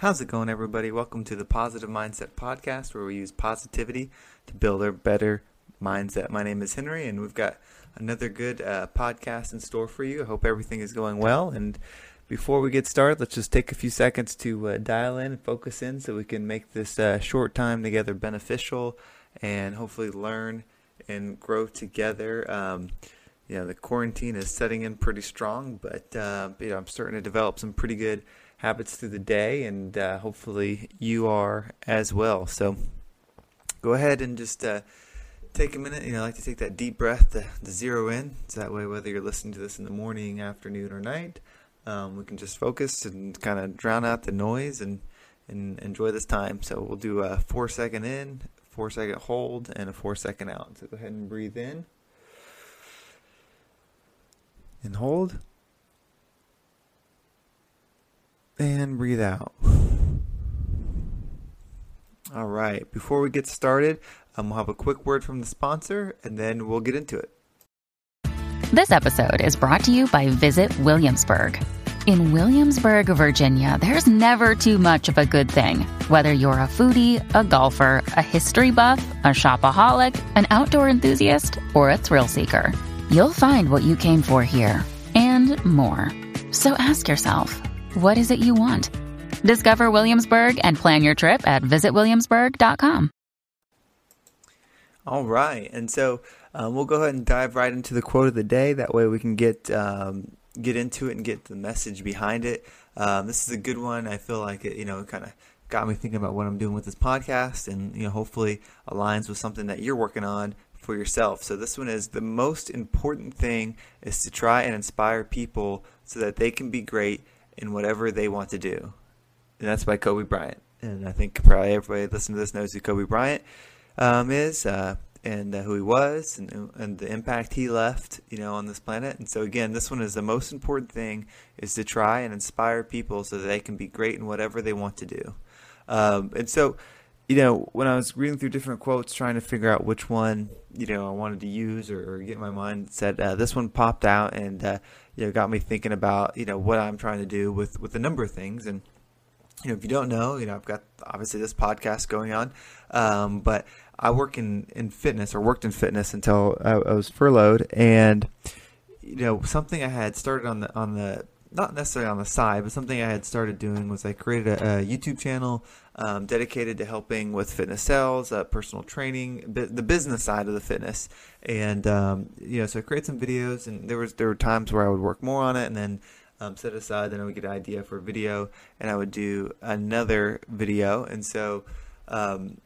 How's it going, everybody? Welcome to the Positive Mindset Podcast, where we use positivity to build a better mindset. My name is Henry, and we've got another good uh, podcast in store for you. I hope everything is going well. And before we get started, let's just take a few seconds to uh, dial in and focus in so we can make this uh, short time together beneficial and hopefully learn and grow together. Um, you know, the quarantine is setting in pretty strong, but uh, you know, I'm starting to develop some pretty good habits through the day, and uh, hopefully you are as well. So go ahead and just uh, take a minute. You know, I like to take that deep breath to, to, zero in. So that way, whether you're listening to this in the morning, afternoon, or night, um, we can just focus and kind of drown out the noise and and enjoy this time. So we'll do a four second in, four second hold, and a four second out. So go ahead and breathe in and hold. And breathe out. All right, before we get started, um, we'll have a quick word from the sponsor and then we'll get into it. This episode is brought to you by Visit Williamsburg. In Williamsburg, Virginia, there's never too much of a good thing. Whether you're a foodie, a golfer, a history buff, a shopaholic, an outdoor enthusiast, or a thrill seeker, you'll find what you came for here and more. So ask yourself, what is it you want? Discover Williamsburg and plan your trip at visitwilliamsburg.com. All right, and so um, we'll go ahead and dive right into the quote of the day. That way, we can get um, get into it and get the message behind it. Um, this is a good one. I feel like it, you know, kind of got me thinking about what I'm doing with this podcast, and you know, hopefully aligns with something that you're working on for yourself. So this one is the most important thing is to try and inspire people so that they can be great in whatever they want to do. And that's by Kobe Bryant. And I think probably everybody listening to this knows who Kobe Bryant um, is uh, and uh, who he was and, and the impact he left, you know, on this planet. And so again, this one is the most important thing is to try and inspire people so that they can be great in whatever they want to do. Um, and so, you know, when I was reading through different quotes, trying to figure out which one, you know, I wanted to use or, or get my mind set, uh, this one popped out and, uh, you know, got me thinking about, you know, what I'm trying to do with, with a number of things. And, you know, if you don't know, you know, I've got obviously this podcast going on, um, but I work in, in fitness or worked in fitness until I, I was furloughed. And, you know, something I had started on the, on the, not necessarily on the side, but something I had started doing was I created a, a YouTube channel um, dedicated to helping with fitness sales, uh, personal training, the business side of the fitness. And um, you know, so I created some videos, and there was there were times where I would work more on it, and then um, set aside, then I would get an idea for a video, and I would do another video. And so um,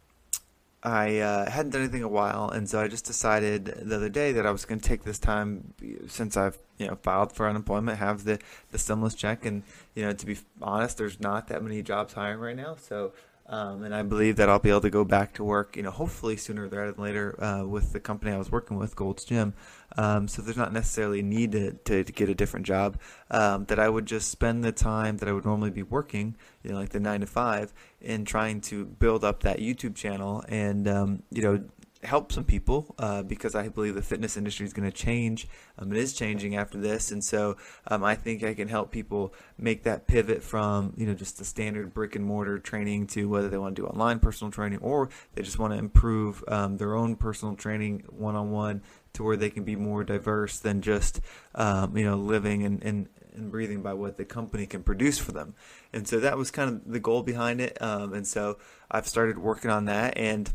I uh, hadn't done anything in a while, and so I just decided the other day that I was going to take this time since I've you know filed for unemployment, have the the stimulus check, and you know to be honest, there's not that many jobs hiring right now, so. Um, and I believe that I'll be able to go back to work, you know, hopefully sooner rather than later uh, with the company I was working with, Gold's Gym. Um, so there's not necessarily need to, to, to, get a different job. Um, that I would just spend the time that I would normally be working, you know, like the nine to five, in trying to build up that YouTube channel and um, you know help some people uh, because I believe the fitness industry is going to change. Um, it is changing after this, and so um, I think I can help people make that pivot from you know just the standard brick and mortar training to whether they want to do online personal training or they just want to improve um, their own personal training one on one to where they can be more diverse than just um, you know living and, and and breathing by what the company can produce for them. And so that was kind of the goal behind it. Um, and so I've started working on that and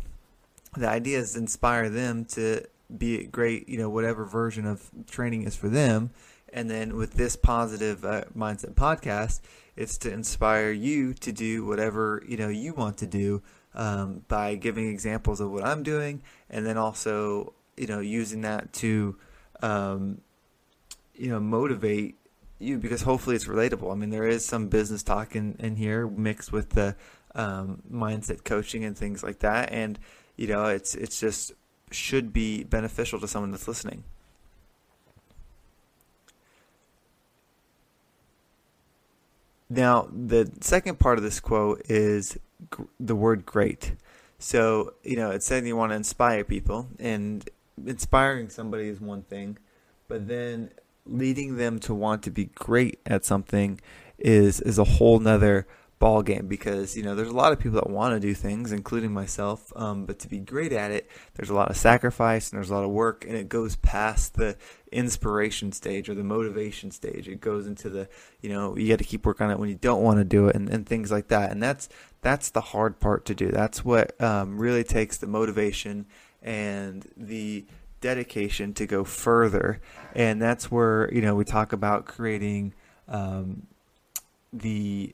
the idea is inspire them to be great, you know, whatever version of training is for them. And then with this positive uh, mindset podcast, it's to inspire you to do whatever you know you want to do um, by giving examples of what I'm doing, and then also you know using that to um, you know motivate you because hopefully it's relatable. I mean, there is some business talk in, in here mixed with the um, mindset coaching and things like that, and you know, it's it's just should be beneficial to someone that's listening. Now, the second part of this quote is the word great. So, you know, it's saying you want to inspire people, and inspiring somebody is one thing, but then leading them to want to be great at something is is a whole nother ball game because you know there's a lot of people that want to do things, including myself. Um, but to be great at it, there's a lot of sacrifice and there's a lot of work, and it goes past the inspiration stage or the motivation stage. It goes into the you know you got to keep working on it when you don't want to do it, and, and things like that. And that's that's the hard part to do. That's what um, really takes the motivation and the dedication to go further. And that's where you know we talk about creating. Um, the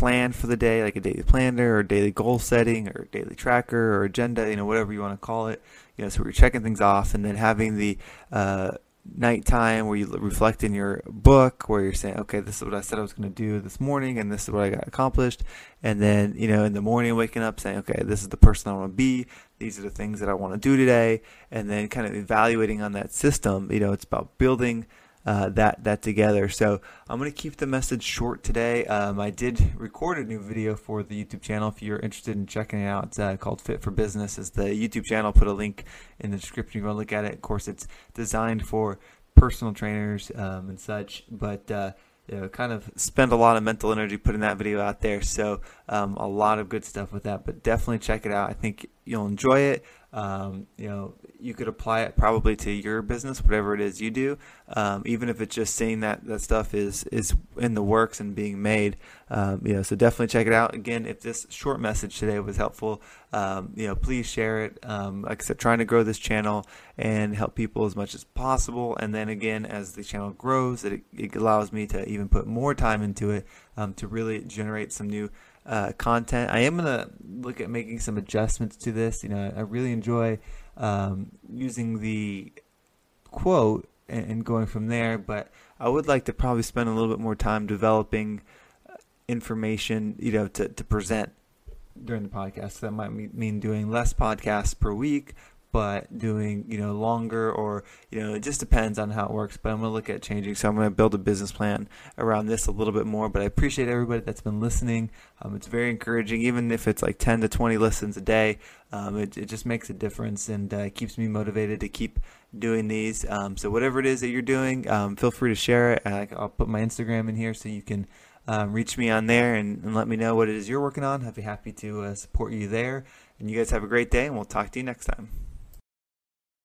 plan for the day, like a daily planner or daily goal setting or daily tracker or agenda, you know, whatever you want to call it. You know, so we're checking things off and then having the uh, nighttime where you reflect in your book where you're saying, okay, this is what I said I was going to do this morning and this is what I got accomplished. And then, you know, in the morning waking up saying, okay, this is the person I want to be. These are the things that I want to do today. And then kind of evaluating on that system, you know, it's about building – uh, that that together. So I'm going to keep the message short today. Um, I did record a new video for the YouTube channel. If you're interested in checking it out, it's uh, called Fit for Business. Is the YouTube channel? Put a link in the description. You go look at it. Of course, it's designed for personal trainers um, and such, but uh, you know, kind of spend a lot of mental energy putting that video out there. So um, a lot of good stuff with that, but definitely check it out. I think you'll enjoy it. Um, you know, you could apply it probably to your business, whatever it is you do. Um, even if it's just seeing that that stuff is is in the works and being made. Um, you know, so definitely check it out. Again, if this short message today was helpful, um, you know, please share it. Um, like I said, trying to grow this channel and help people as much as possible. And then again, as the channel grows, it, it allows me to even put more time into it um, to really generate some new uh, content. I am gonna look at making some adjustments to this. You know, I really enjoy um, using the quote and, and, going from there, but I would like to probably spend a little bit more time developing uh, information, you know, to, to present during the podcast. So that might mean doing less podcasts per week, but doing you know longer or you know it just depends on how it works but i'm going to look at changing so i'm going to build a business plan around this a little bit more but i appreciate everybody that's been listening um, it's very encouraging even if it's like 10 to 20 listens a day um, it, it just makes a difference and uh, keeps me motivated to keep doing these um, so whatever it is that you're doing um, feel free to share it i'll put my instagram in here so you can um, reach me on there and, and, let me know what it is you're working on. I'd be happy to uh, support you there. And you guys have a great day, and we'll talk to you next time.